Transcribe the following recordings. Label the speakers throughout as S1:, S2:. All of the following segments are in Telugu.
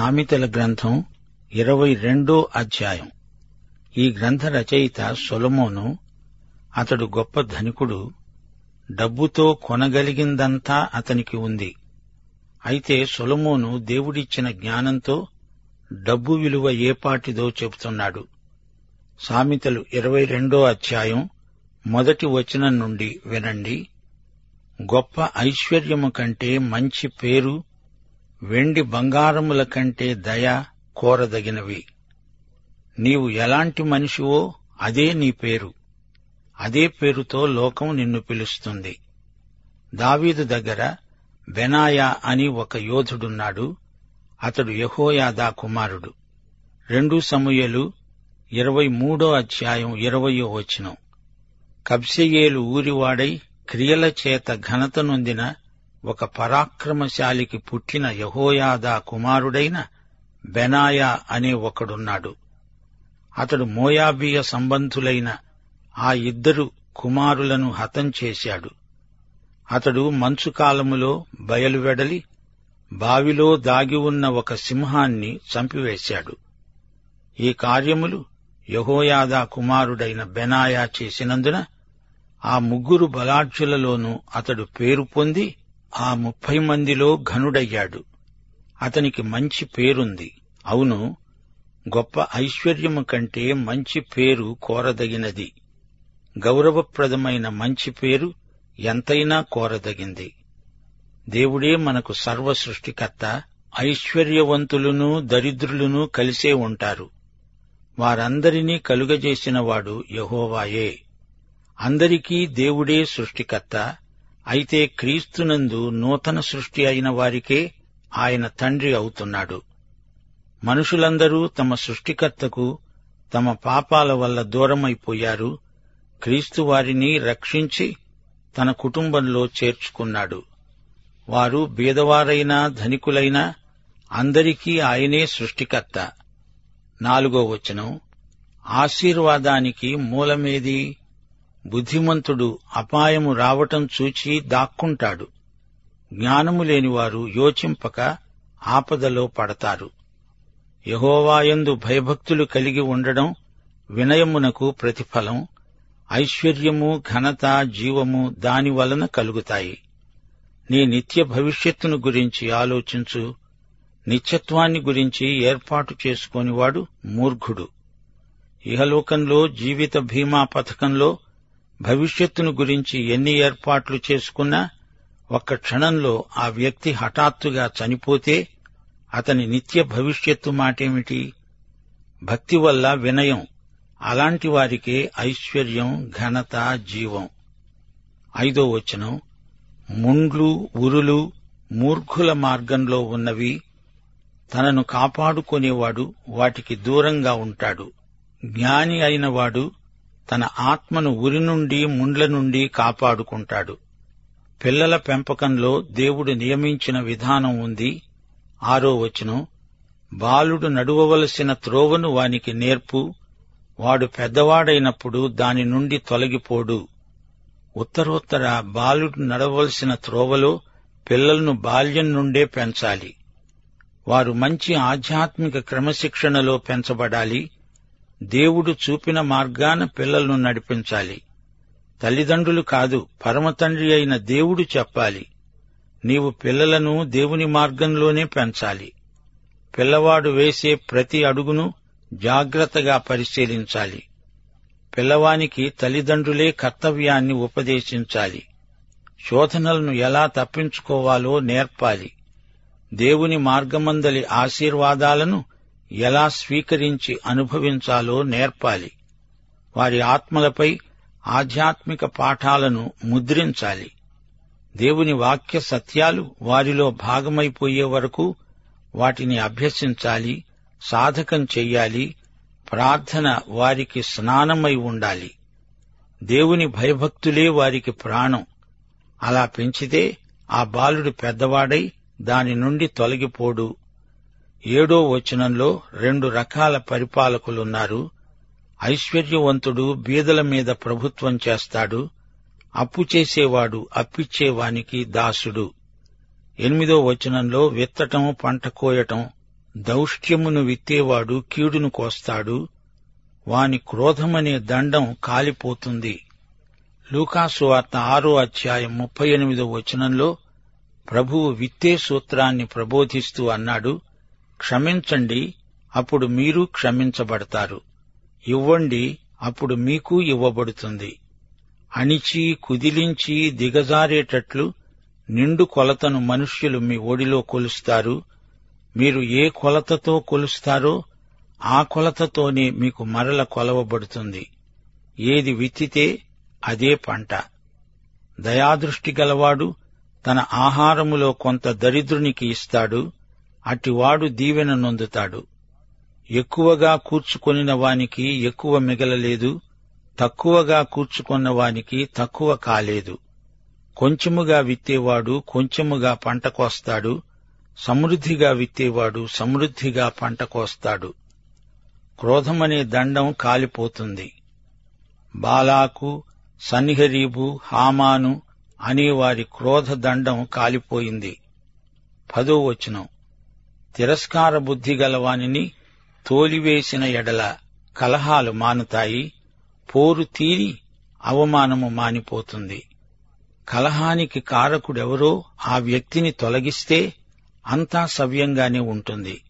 S1: సామెతల గ్రంథం ఇరవై రెండో అధ్యాయం. ఈ గ్రంథ రచయిత సొలమోను అతడు గొప్ప ధనికుడు డబ్బుతో కొనగలిగిందంతా అతనికి ఉంది. అయితే సొలమోను దేవుడిచ్చిన జ్ఞానంతో డబ్బు విలువ ఏపాటిదో చెబుతున్నాడు. సామెతలు ఇరవై రెండో అధ్యాయం మొదటి వచనం నుండి వినండి. గొప్ప ఐశ్వర్యము కంటే మంచి పేరు వెండి బంగారముల కంటే దయ కోరదగినవి. నీవు ఎలాంటి మనిషివో అదే నీ పేరు. అదే పేరుతో లోకం నిన్ను పిలుస్తుంది. దావీదు దగ్గర బెనాయా అని ఒక యోధుడున్నాడు. అతడు యహోయాదా కుమారుడు. రెండు సమూయలు ఇరవై మూడో అధ్యాయం ఇరవయో వచనం. కబ్సెయేలు ఊరివాడై క్రియల చేత ఘనత నొందిన ఒక పరాక్రమశాలికి పుట్టిన యహోయాదా కుమారుడైన బెనాయా అనే ఒకడున్నాడు. అతడు మోయాబీయ సంబంధులైన ఆ ఇద్దరు కుమారులను హతం చేశాడు. అతడు మంచుకాలములో బయలువెడలి బావిలో దాగి ఉన్న ఒక సింహాన్ని చంపివేశాడు. ఈ కార్యములు యహోయాదా కుమారుడైన బెనాయా చేసినందున ఆ ముగ్గురు బలాఢ్యులలోనూ అతడు పేరు పొంది ఆ ముప్పై మందిలో ఘనుడయ్యాడు. అతనికి మంచి పేరుంది. అవును గొప్ప ఐశ్వర్యము కంటే మంచి పేరు కోరదగినది. గౌరవప్రదమైన మంచి పేరు ఎంతైనా కోరదగింది. దేవుడే మనకు సర్వ సృష్టికర్త ఐశ్వర్యవంతులును దరిద్రులును కలిసే ఉంటారు. వారందరినీ కలుగజేసినవాడు యహోవాయే. అందరికీ దేవుడే సృష్టికర్త అయితే క్రీస్తునందు నూతన సృష్టి అయిన వారికే ఆయన తండ్రి అవుతున్నాడు. మనుషులందరూ తమ సృష్టికర్తకు తమ పాపాల వల్ల దూరమైపోయారు. క్రీస్తు వారిని రక్షించి తన కుటుంబంలో చేర్చుకున్నాడు. వారు బీదవారైనా ధనికులైనా అందరికీ ఆయనే సృష్టికర్త. నాలుగో వచనం ఆశీర్వాదానికి మూలమేది? బుద్ధిమంతుడు అపాయము రావటం చూచి దాక్కుంటాడు. జ్ఞానము లేనివారు యోచింపక ఆపదలో పడతారు. యహోవాయందు భయభక్తులు కలిగి ఉండడం వినయమునకు ప్రతిఫలం ఐశ్వర్యము ఘనత జీవము దాని వలన కలుగుతాయి. నీ నిత్య భవిష్యత్తును గురించి ఆలోచించు. నిత్యత్వాన్ని గురించి ఏర్పాటు చేసుకోనివాడు మూర్ఖుడు ఇహలోకంలో జీవిత బీమా పథకంలో భవిష్యత్తును గురించి ఎన్ని ఏర్పాట్లు చేసుకున్నా ఒక్క క్షణంలో ఆ వ్యక్తి హఠాత్తుగా చనిపోతే అతని నిత్య భవిష్యత్తు మాటేమిటి? భక్తి వల్ల వినయం. అలాంటి వారికే ఐశ్వర్యం ఘనత జీవం. ఐదో వచనం. ముండ్లు ఉరులు మూర్ఖుల మార్గంలో ఉన్నవి. తనను కాపాడుకునేవాడు వాటికి దూరంగా ఉంటాడు. జ్ఞాని అయినవాడు తన ఆత్మను ఉరి నుండి ముండ్ల నుండి కాపాడుకుంటాడు. పిల్లల పెంపకంలో దేవుడు నియమించిన విధానం ఉంది. ఆరో వచనం బాలుడు నడువవలసిన త్రోవను వానికి నేర్పు. వాడు పెద్దవాడైనప్పుడు దాని నుండి తొలగిపోడు. ఉత్తరోత్తర బాలుడు నడవలసిన త్రోవలో పిల్లలను బాల్యం నుండే పెంచాలి. వారు మంచి ఆధ్యాత్మిక క్రమశిక్షణలో పెంచబడాలి. దేవుడు చూపిన మార్గాన పిల్లలను నడిపించాలి. తల్లిదండ్రులు కాదు పరమతండ్రి అయిన దేవుడు చెప్పాలి. నీవు పిల్లలను దేవుని మార్గంలోనే పెంచాలి. పిల్లవాడు వేసే ప్రతి అడుగును జాగ్రత్తగా పరిశీలించాలి. పిల్లవానికి తల్లిదండ్రులే కర్తవ్యాన్ని ఉపదేశించాలి. శోధనలను ఎలా తప్పించుకోవాలో నేర్పాలి. దేవుని మార్గమందలి ఆశీర్వాదాలను ఎలా స్వీకరించి అనుభవించాలో నేర్పాలి. వారి ఆత్మలపై ఆధ్యాత్మిక పాఠాలను ముద్రించాలి. దేవుని వాక్య సత్యాలు వారిలో భాగమైపోయే వరకు వాటిని అభ్యసించాలి సాధకం చెయ్యాలి ప్రార్థన వారికి స్నానమై ఉండాలి. దేవుని భయభక్తులే వారికి ప్రాణం. అలా పెంచితే ఆ బాలుడు పెద్దవాడై దాని నుండి తొలగిపోడు. ఏడో వచనంలో రెండు రకాల పరిపాలకులున్నారు. ఐశ్వర్యవంతుడు బీదల మీద ప్రభుత్వం చేస్తాడు. అప్పు చేసేవాడు అప్పిచ్చేవానికి దాసుడు. ఎనిమిదో వచనంలో విత్తటం పంట కోయటం దౌష్ట్యమును విత్తేవాడు కీడును కోస్తాడు. వాని క్రోధమనే దండం కాలిపోతుంది. లూకాసు వార్త ఆరో అధ్యాయం ముప్పై ఎనిమిదో వచనంలో ప్రభువు విత్తే సూత్రాన్ని ప్రబోధిస్తూ అన్నాడు. క్షమించండి అప్పుడు మీరు క్షమించబడతారు. ఇవ్వండి అప్పుడు మీకు ఇవ్వబడుతుంది. అణిచి కుదిలించి దిగజారేటట్లు నిండు కొలతను మనుష్యులు మీ ఒడిలో కొలుస్తారు. మీరు ఏ కొలతతో కొలుస్తారో ఆ కొలతతోనే మీకు మరల కొలవబడుతుంది. ఏది విత్తితే అదే పంట. దయాదృష్టి గలవాడు తన ఆహారములో కొంత దరిద్రునికి ఇస్తాడు. అటివాడు దీవెన నొందుతాడు. ఎక్కువగా కూర్చుకొనిన వానికి ఎక్కువ మిగలలేదు తక్కువగా కూర్చుకొన్న వానికి తక్కువ కాలేదు. కొంచెముగా విత్తేవాడు కొంచెముగా పంట కోస్తాడు సమృద్ధిగా విత్తేవాడు సమృద్ధిగా పంట కోస్తాడు. క్రోధమనే దండం కాలిపోతుంది. బాలాకు సన్నిహరీబు హామాను అనే వారి క్రోధ దండం కాలిపోయింది. పదో వచనం. తిరస్కార బుద్ధి గలవానిని తోలివేసిన ఎడల కలహాలు మానుతాయి పోరు తీరి అవమానము మానిపోతుంది. కలహానికి కారకుడెవరో ఆ వ్యక్తిని తొలగిస్తే అంతా సవ్యంగానే ఉంటుంది.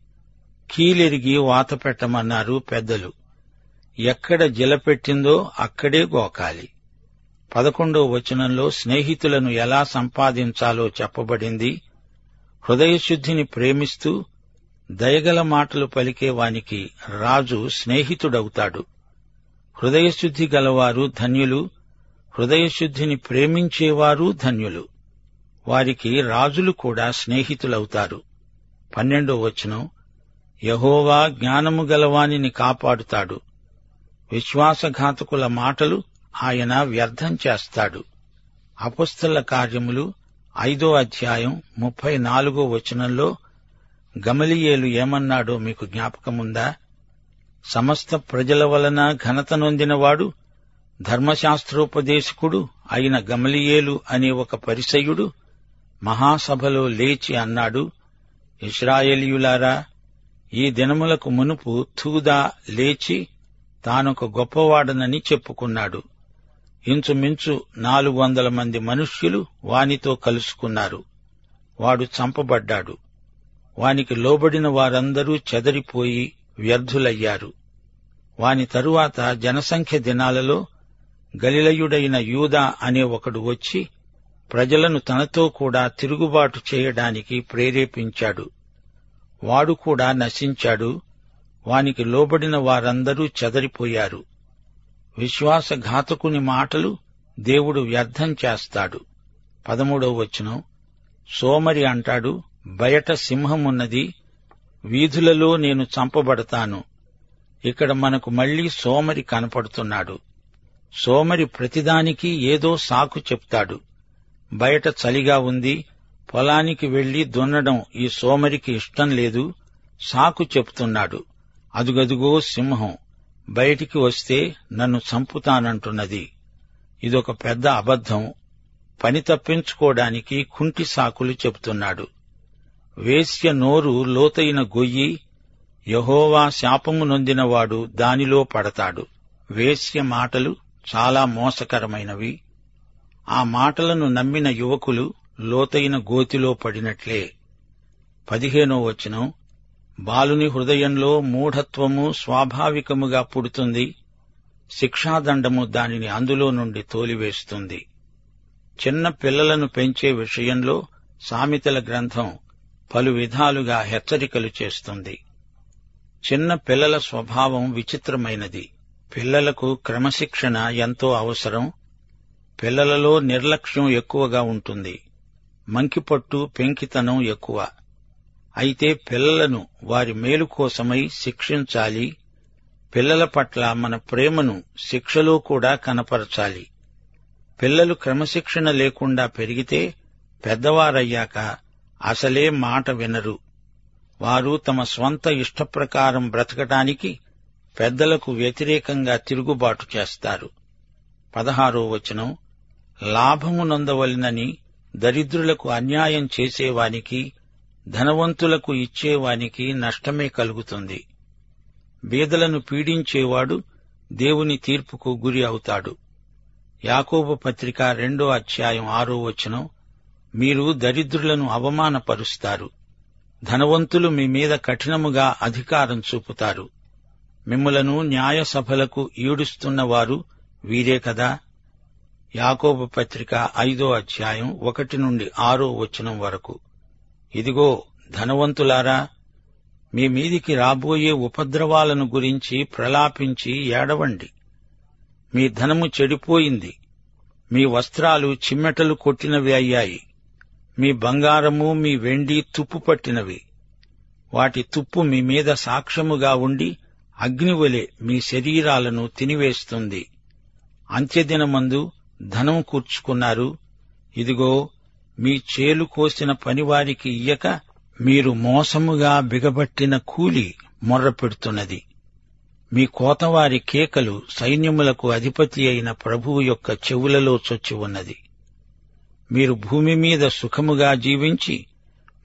S1: కీలెరిగి వాత పెట్టమన్నారు పెద్దలు. ఎక్కడ జిలపెట్టిందో అక్కడే గోకాలి. పదకొండో వచనంలో స్నేహితులను ఎలా సంపాదించాలో చెప్పబడింది. హృదయశుద్ధిని ప్రేమిస్తూ దయగల మాటలు పలికే వానికి రాజు స్నేహితుడవుతాడు. హృదయశుద్ధి గలవారు ధన్యులు హృదయశుద్ధిని ప్రేమించేవారు ధన్యులు. వారికి రాజులు కూడా స్నేహితులవుతారు. పన్నెండో వచనం యహోవా జ్ఞానము గలవానిని కాపాడుతాడు. విశ్వాసఘాతకుల మాటలు ఆయన వ్యర్థం చేస్తాడు. అపుస్తల కార్యములు ఐదో అధ్యాయం ముప్పై నాలుగో వచనంలో గమలియేలు ఏమన్నాడో మీకు జ్ఞాపకముందా? సమస్త ప్రజల వలన ఘనత నొందినవాడు ధర్మశాస్త్రోపదేశకుడు అయిన గమలియేలు అనే ఒక పరిసయుడు మహాసభలో లేచి అన్నాడు ఇస్రాయేలీయులారా ఈ దినములకు మునుపు తూదా లేచి తానొక గొప్పవాడనని చెప్పుకున్నాడు. ఇంచుమించు నాలుగు వందల మంది మనుష్యులు వానితో కలుసుకున్నారు. వాడు చంపబడ్డాడు. వానికి లోబడిన వారందరూ చెదరిపోయి వ్యర్థులయ్యారు. వాని తరువాత జనసంఖ్య దినాలలో గలిలయుడైన యూదా అనే ఒకడు వచ్చి ప్రజలను తనతో కూడా తిరుగుబాటు చేయడానికి ప్రేరేపించాడు. వాడు కూడా నశించాడు. వానికి లోబడిన వారందరూ చెదరిపోయారు. విశ్వాసఘాతకుని మాటలు దేవుడు వ్యర్థం చేస్తాడు. పదమూడవ వచనం. సోమరి అంటాడు బయట సింహమున్నది వీధులలో నేను చంపబడతాను. ఇక్కడ మనకు మళ్ళీ సోమరి కనపడుతున్నాడు. సోమరి ప్రతిదానికి ఏదో సాకు చెప్తాడు. బయట చలిగా ఉంది పొలానికి వెళ్ళి దున్నడం ఈ సోమరికి ఇష్టం లేదు సాకు చెప్తున్నాడు. అదుగదుగో సింహం. బయటికి వస్తే నన్ను చంపుతానంటున్నది. ఇదొక పెద్ద అబద్ధం. పని తప్పించుకోవడానికి కుంటి సాకులు చెబుతున్నాడు. వేశ్య నోరు లోతైన గొయ్యి. యహోవా శాపము నొందినవాడు దానిలో పడతాడు. వేశ్య మాటలు చాలా మోసకరమైనవి. ఆ మాటలను నమ్మిన యువకులు లోతైన గోతిలో పడినట్లే. పదిహేనో వచనం. బాలుని హృదయంలో మూఢత్వము స్వాభావికముగా పుడుతుంది. శిక్షాదండము దానిని అందులో నుండి తోలివేస్తుంది. చిన్న పిల్లలను పెంచే విషయంలో సామెతల గ్రంథం పలు విధాలుగా హెచ్చరికలు చేస్తుంది. చిన్న పిల్లల స్వభావం విచిత్రమైనది. పిల్లలకు క్రమశిక్షణ ఎంతో అవసరం. పిల్లలలో నిర్లక్ష్యం ఎక్కువగా ఉంటుంది. మంకిపట్టు పెంకితనం ఎక్కువ. అయితే పిల్లలను వారి మేలు కోసమై శిక్షించాలి. పిల్లల పట్ల మన ప్రేమను శిక్షలో కూడా కనపరచాలి. పిల్లలు క్రమశిక్షణ లేకుండా పెరిగితే పెద్దవారయ్యాక అసలే మాట వినరు. వారు తమ స్వంత ఇష్టప్రకారం బ్రతకటానికి పెద్దలకు వ్యతిరేకంగా తిరుగుబాటు చేస్తారు. పదహారో వచనం లాభము నొందవలనని దరిద్రులకు అన్యాయం చేసేవానికి ధనవంతులకు ఇచ్చేవానికి నష్టమే కలుగుతుంది. బీదలను పీడించేవాడు దేవుని తీర్పుకు గురి అవుతాడు. యాకోబు పత్రిక రెండో అధ్యాయం ఆరో వచనం మీరు దరిద్రులను అవమానపరుస్తారు. ధనవంతులు మీ మీద కఠినముగా అధికారం చూపుతారు. మిమ్మలను న్యాయసభలకు ఈడుస్తున్నవారు వీరే కదా? యాకోబు పత్రిక ఐదో అధ్యాయం ఒకటి నుండి ఆరో వచనం వరకు. ఇదిగో ధనవంతులారా మీ మీదికి రాబోయే ఉపద్రవాలను గురించి ప్రలాపించి ఏడవండి. మీ ధనము చెడిపోయింది. మీ వస్త్రాలు చిమ్మెటలు కొట్టినవి అయ్యాయి. మీ బంగారము మీ వెండి తుప్పు పట్టినవి. వాటి తుప్పు మీ మీద సాక్ష్యముగా ఉండి అగ్నివలె మీ శరీరాలను తినివేస్తుంది. అంత్యదినమందు ధనం కూర్చుకున్నారు. ఇదిగో మీ చేలు కోసిన పనివారికి ఇయ్యక మీరు మోసముగా బిగబట్టిన కూలి మొర్రపెడుతున్నది మీ కోతవారి కేకలు సైన్యములకు అధిపతి అయిన ప్రభువు యొక్క చెవులలో చొచ్చి ఉన్నది. మీరు భూమి మీద సుఖముగా జీవించి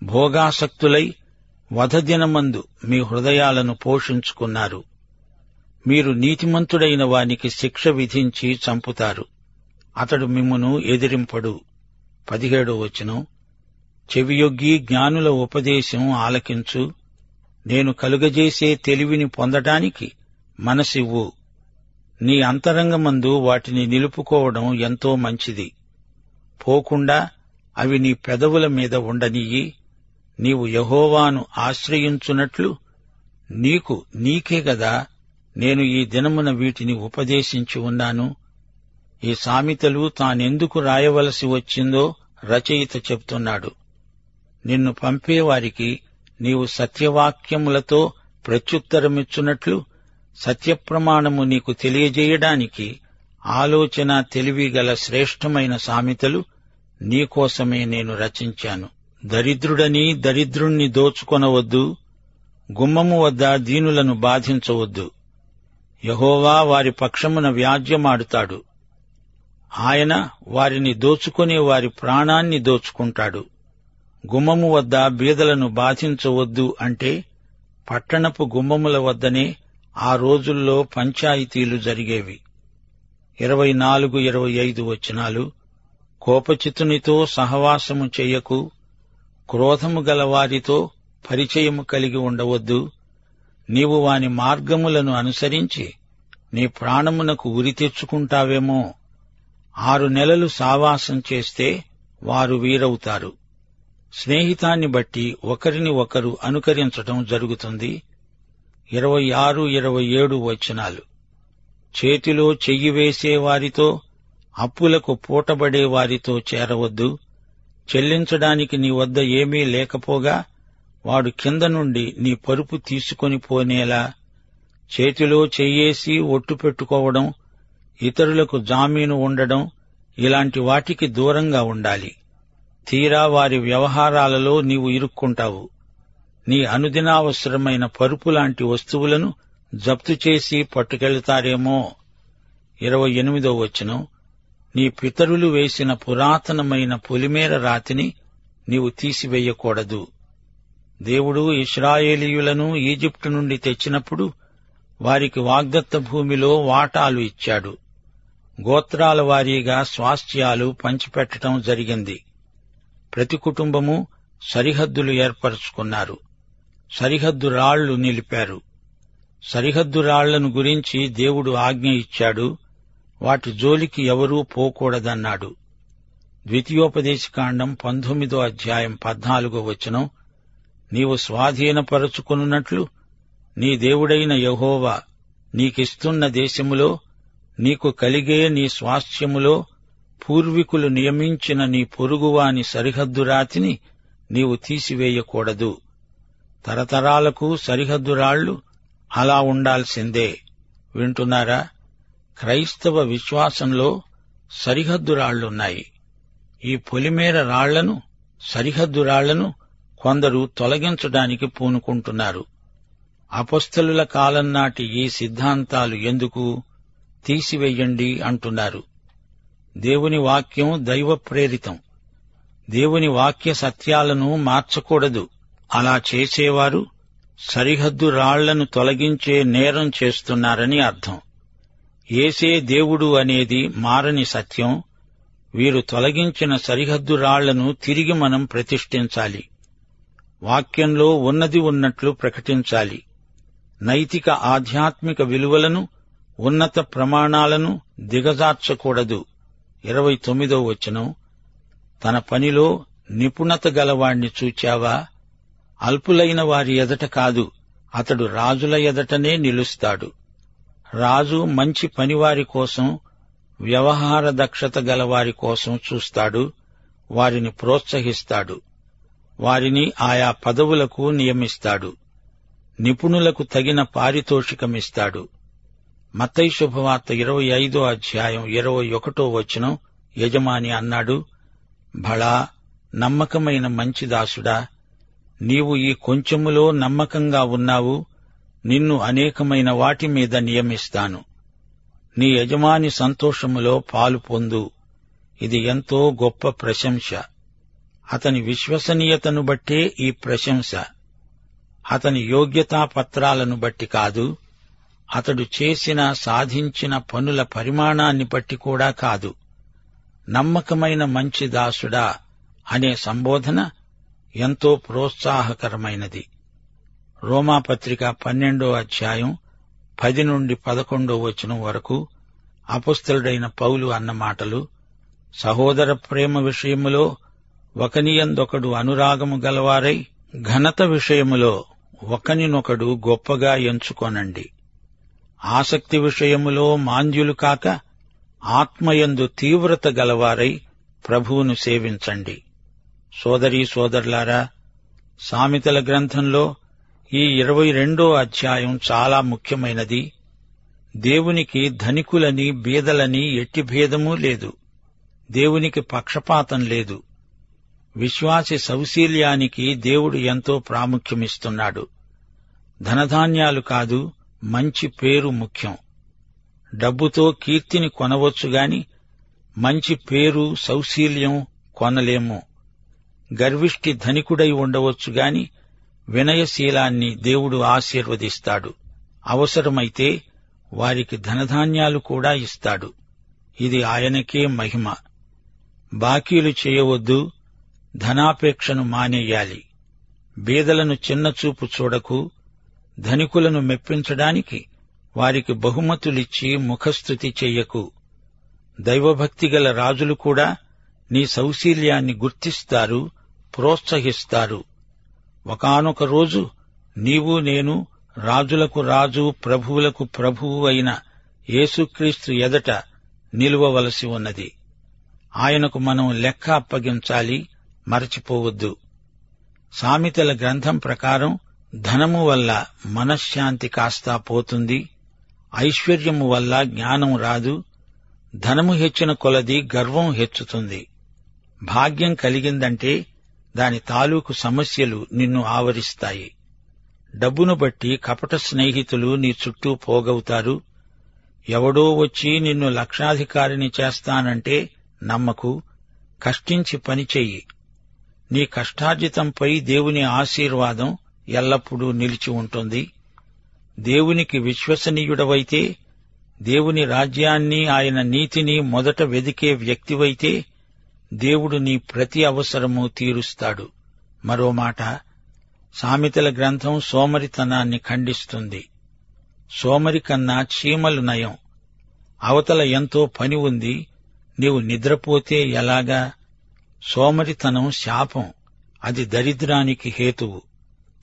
S1: భోగాసక్తులై వధదినమందు మీ హృదయాలను పోషించుకున్నారు. మీరు నీతిమంతుడైన వానికి శిక్ష విధించి చంపుతారు. అతడు మిమ్మును ఎదిరింపడు. పదిహేడో వచనం. చెవియొగ్గి జ్ఞానుల ఉపదేశం ఆలకించు. నేను కలుగజేసే తెలివిని పొందటానికి మనసివ్వు. నీ అంతరంగమందు వాటిని నిలుపుకోవడం ఎంతో మంచిది. పోకుండా అవి నీ పెదవుల మీద ఉండనియ్యి నీవు యహోవాను ఆశ్రయించున్నట్లు నీకు నీకే గదా. నేను ఈ దినమున వీటిని ఉపదేశించి ఉన్నాను. ఈ సామెతలు తానెందుకు రాయవలసి వచ్చిందో రచయిత చెప్తున్నాడు నిన్ను పంపేవారికి నీవు సత్యవాక్యములతో ప్రత్యుత్తరమిచ్చున్నట్లు సత్యప్రమాణము నీకు తెలియజేయడానికి ఆలోచన తెలివి గల శ్రేష్టమైన సామెతలు నీకోసమే నేను రచించాను. దరిద్రుడని దరిద్రుణ్ణి దోచుకొనవద్దు గుమ్మము వద్ద దీనులను బాధించవద్దు. యహోవా వారి పక్షమున వ్యాజ్యమాడుతాడు. ఆయన వారిని దోచుకునే వారి ప్రాణాన్ని దోచుకుంటాడు. గుమ్మము వద్ద బీదలను బాధించవద్దు అంటే పట్టణపు గుమ్మముల వద్దనే ఆ రోజుల్లో పంచాయతీలు జరిగేవి. ఇరవై నాలుగు ఇరవై ఐదు వచనాలు కోపచితునితో సహవాసము చేయకు క్రోధము గల వారితో పరిచయము కలిగి ఉండవద్దు. నీవు వాని మార్గములను అనుసరించి నీ ప్రాణమునకు ఉరి తెచ్చుకుంటావేమో ఆరు నెలలు సావాసం చేస్తే వారు వీరవుతారు. స్నేహితాన్ని బట్టి ఒకరిని ఒకరు అనుకరించటం జరుగుతుంది. ఇరవై ఆరు ఇరవై ఏడు వచనాలు. చేతిలో చెయ్యి వేసేవారితో అప్పులకు పూటబడే వారితో చేరవద్దు. చెల్లించడానికి నీ వద్ద ఏమీ లేకపోగా వాడు కింద నుండి నీ పరుపు తీసుకొని పోనేలా చేతిలో చెయ్యేసి ఒట్టు పెట్టుకోవడం ఇతరులకు జామీను ఉండడం ఇలాంటి వాటికి దూరంగా ఉండాలి. తీరా వారి వ్యవహారాలలో నీవు ఇరుక్కుంటావు. నీ అనుదినావసరమైన పరుపు లాంటి వస్తువులను జప్తు చేసి పట్టుకెళ్తారేమో. ఇరవై ఎనిమిదో వచనం. నీ పితరులు వేసిన పురాతనమైన పొలిమేర రాతిని నీవు తీసివేయకూడదు. దేవుడు ఇస్రాయేలీయులను ఈజిప్టు నుండి తెచ్చినప్పుడు వారికి వాగ్దత్త భూమిలో వాటాలు ఇచ్చాడు. గోత్రాల వారీగా స్వాస్థ్యాలు పంచిపెట్టడం జరిగింది. ప్రతి కుటుంబము సరిహద్దులు ఏర్పరచుకున్నారు. సరిహద్దు రాళ్ళు నిలిపారు. సరిహద్దు రాళ్ళను గురించి దేవుడు ఆజ్ఞ ఇచ్చాడు. వాటి జోలికి ఎవరూ పోకూడదన్నాడు. ద్వితీయోపదేశకాండం పంతొమ్మిదో అధ్యాయం పద్నాలుగో వచనం నీవు స్వాధీనపరచుకున్నట్లు నీ దేవుడైన యహోవా నీకిస్తున్న దేశములో నీకు కలిగే నీ స్వాస్థ్యములో పూర్వీకులు నియమించిన నీ పొరుగువాని సరిహద్దు రాతిని నీవు తీసివేయకూడదు. తరతరాలకు సరిహద్దు రాళ్ళు అలా ఉండాల్సిందే. వింటున్నారా? క్రైస్తవ విశ్వాసంలో సరిహద్దు రాళ్ళున్నాయి ఈ పొలిమేర రాళ్ళను సరిహద్దు రాళ్ళను కొందరు తొలగించడానికి పూనుకుంటున్నారు. అపస్థలుల కాలం నాటి ఈ సిద్ధాంతాలు ఎందుకు? తీసివేయండి అంటున్నారు. దేవుని వాక్యం దైవ ప్రేరితం. దేవుని వాక్య సత్యాలను మార్చకూడదు. అలా చేసేవారు సరిహద్దు రాళ్ళను తొలగించే నేరం చేస్తున్నారని అర్థం. ఏసే దేవుడు అనేది మారని సత్యం. వీరు తొలగించిన సరిహద్దు రాళ్ళను తిరిగి మనం ప్రతిష్ఠించాలి. వాక్యంలో ఉన్నది ఉన్నట్లు ప్రకటించాలి. నైతిక ఆధ్యాత్మిక విలువలను ఉన్నత ప్రమాణాలను దిగజార్చకూడదు. ఇరవై తొమ్మిదో వచనం. తన పనిలో నిపుణత గలవాణ్ణి చూచావా? అల్పులైన వారి ఎదట కాదు అతడు రాజుల ఎదటనే నిలుస్తాడు. రాజు మంచి పనివారి కోసం వ్యవహార దక్షత గలవారి కోసం చూస్తాడు వారిని ప్రోత్సహిస్తాడు. వారిని ఆయా పదవులకు నియమిస్తాడు. నిపుణులకు తగిన పారితోషికమిస్తాడు. మత్తయి శుభవార్త ఇరవై ఐదో అధ్యాయం ఇరవై ఒకటో వచనం యజమాని అన్నాడు భళా నమ్మకమైన మంచి దాసుడా నీవు ఈ కొంచెములో నమ్మకంగా ఉన్నావు నిన్ను అనేకమైన వాటి మీద నియమిస్తాను. నీ యజమాని సంతోషములో పాలు పొందు. ఇది ఎంతో గొప్ప ప్రశంస. అతని విశ్వసనీయతను బట్టే ఈ ప్రశంస. అతని యోగ్యతా పత్రాలను బట్టి కాదు అతడు చేసిన సాధించిన పనుల పరిమాణాన్ని బట్టి కూడా కాదు. నమ్మకమైన మంచి దాసుడా అనే సంబోధన ఎంతో ప్రోత్సాహకరమైనది. రోమాపత్రిక పన్నెండో అధ్యాయం పది నుండి పదకొండో వచనం వరకు అపుస్తలుడైన పౌలు అన్న మాటలు సహోదర ప్రేమ విషయములో ఒకనియందొకడు అనురాగము గలవారై ఘనత విషయములో ఒకనినొకడు గొప్పగా ఎంచుకొనండి. ఆసక్తి విషయములో మాంద్యులు కాక ఆత్మయందు తీవ్రత గలవారై ప్రభువును సేవించండి. సోదరీ సోదరులారా సామెతల గ్రంథంలో ఈ ఇరవై రెండో అధ్యాయం చాలా ముఖ్యమైనది. దేవునికి ధనికులని బీదలని ఎట్టి భేదమూ లేదు. దేవునికి పక్షపాతం లేదు. విశ్వాసి సౌశీల్యానికి దేవుడు ఎంతో ప్రాముఖ్యమిస్తున్నాడు. ధనధాన్యాలు కాదు మంచి పేరు ముఖ్యం. డబ్బుతో కీర్తిని కొనవచ్చుగాని మంచి పేరు సౌశీల్యం కొనలేము. గర్విష్టి ధనికుడై ఉండవచ్చుగాని వినయశీలాన్ని దేవుడు ఆశీర్వదిస్తాడు. అవసరమైతే వారికి ధనధాన్యాలు కూడా ఇస్తాడు. ఇది ఆయనకే మహిమ. బాకీలు చేయవద్దు ధనాపేక్షను మానేయాలి. బీదలను చిన్నచూపు చూడకు ధనికులను మెప్పించడానికి వారికి బహుమతులిచ్చి ముఖస్థుతి చెయ్యకు. దైవభక్తి గల రాజులు కూడా నీ సౌశీల్యాన్ని గుర్తిస్తారు ప్రోత్సహిస్తారు. ఒకానొక రోజు నీవు నేను రాజులకు రాజు ప్రభువులకు ప్రభువు అయిన యేసుక్రీస్తు ఎదట నిలువవలసి ఉన్నది. ఆయనకు మనం లెక్క అప్పగించాలి మరచిపోవద్దు. సామెతల గ్రంథం ప్రకారం ధనము వల్ల మనశ్శాంతి కాస్తా పోతుంది ఐశ్వర్యము వల్ల జ్ఞానం రాదు ధనము హెచ్చిన కొలది గర్వం హెచ్చుతుంది. భాగ్యం కలిగిందంటే దాని తాలూకు సమస్యలు నిన్ను ఆవరిస్తాయి. డబ్బును బట్టి కపట స్నేహితులు నీ చుట్టూ పోగవుతారు. ఎవడో వచ్చి నిన్ను లక్షాధికారిని చేస్తానంటే నమ్మకు కష్టించి పనిచెయ్యి నీ కష్టార్జితంపై దేవుని ఆశీర్వాదం ఎల్లప్పుడూ నిలిచి ఉంటుంది. దేవునికి విశ్వసనీయుడవైతే దేవుని రాజ్యాన్ని ఆయన నీతిని మొదట వెదికే వ్యక్తివైతే దేవుడు నీ ప్రతి అవసరము తీరుస్తాడు. మరో మాట సామెతల గ్రంథం సోమరితనాన్ని ఖండిస్తుంది. సోమరి కన్నా చీమలు నయం. అవతల ఎంతో పని ఉంది. నీవు నిద్రపోతే ఎలాగా? సోమరితనం శాపం. అది దరిద్రానికి హేతువు.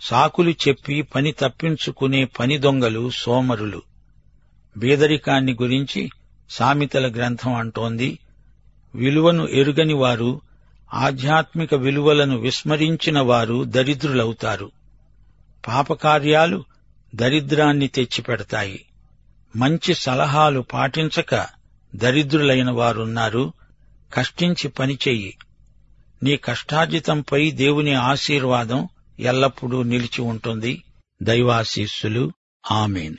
S1: సాకులు చెప్పి పని తప్పించుకునే పని దొంగలు సోమరులు. బీదరికాన్ని గురించి సామెతల గ్రంథం అంటోంది. విలువను ఎరుగని వారు ఆధ్యాత్మిక విలువలను విస్మరించిన వారు దరిద్రులవుతారు. పాపకార్యాలు దరిద్రాన్ని తెచ్చిపెడతాయి. మంచి సలహాలు పాటించక దరిద్రులైన వారున్నారు. కష్టించి పనిచెయ్యి నీ కష్టార్జితంపై దేవుని ఆశీర్వాదం ఎల్లప్పుడూ నిలిచి ఉంటుంది. దైవాశీస్సులు. ఆమెను.